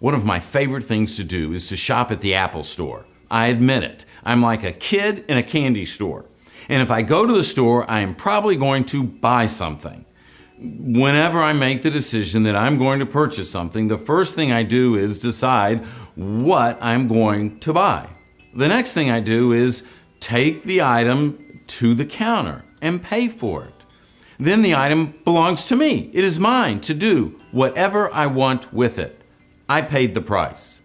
One of my favorite things to do is to shop at the Apple store. I admit it. I'm like a kid in a candy store. And if I go to the store, I am probably going to buy something. Whenever I make the decision that I'm going to purchase something, the first thing I do is decide what I'm going to buy. The next thing I do is take the item to the counter and pay for it. Then the item belongs to me. It is mine to do whatever I want with it. I paid the price.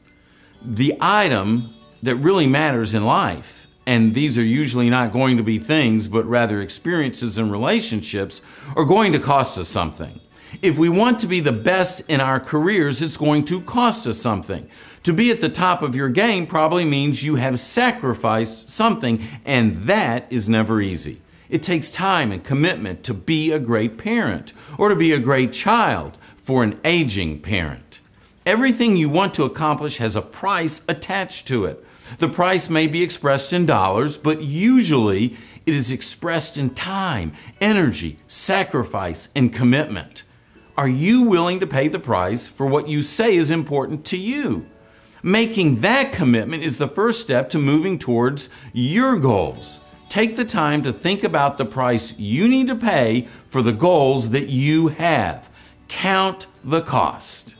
The item that really matters in life, and these are usually not going to be things, but rather experiences and relationships, are going to cost us something. If we want to be the best in our careers, it's going to cost us something. To be at the top of your game probably means you have sacrificed something, and that is never easy. It takes time and commitment to be a great parent or to be a great child for an aging parent. Everything you want to accomplish has a price attached to it. The price may be expressed in dollars, but usually it is expressed in time, energy, sacrifice, and commitment. Are you willing to pay the price for what you say is important to you? Making that commitment is the first step to moving towards your goals. Take the time to think about the price you need to pay for the goals that you have. Count the cost.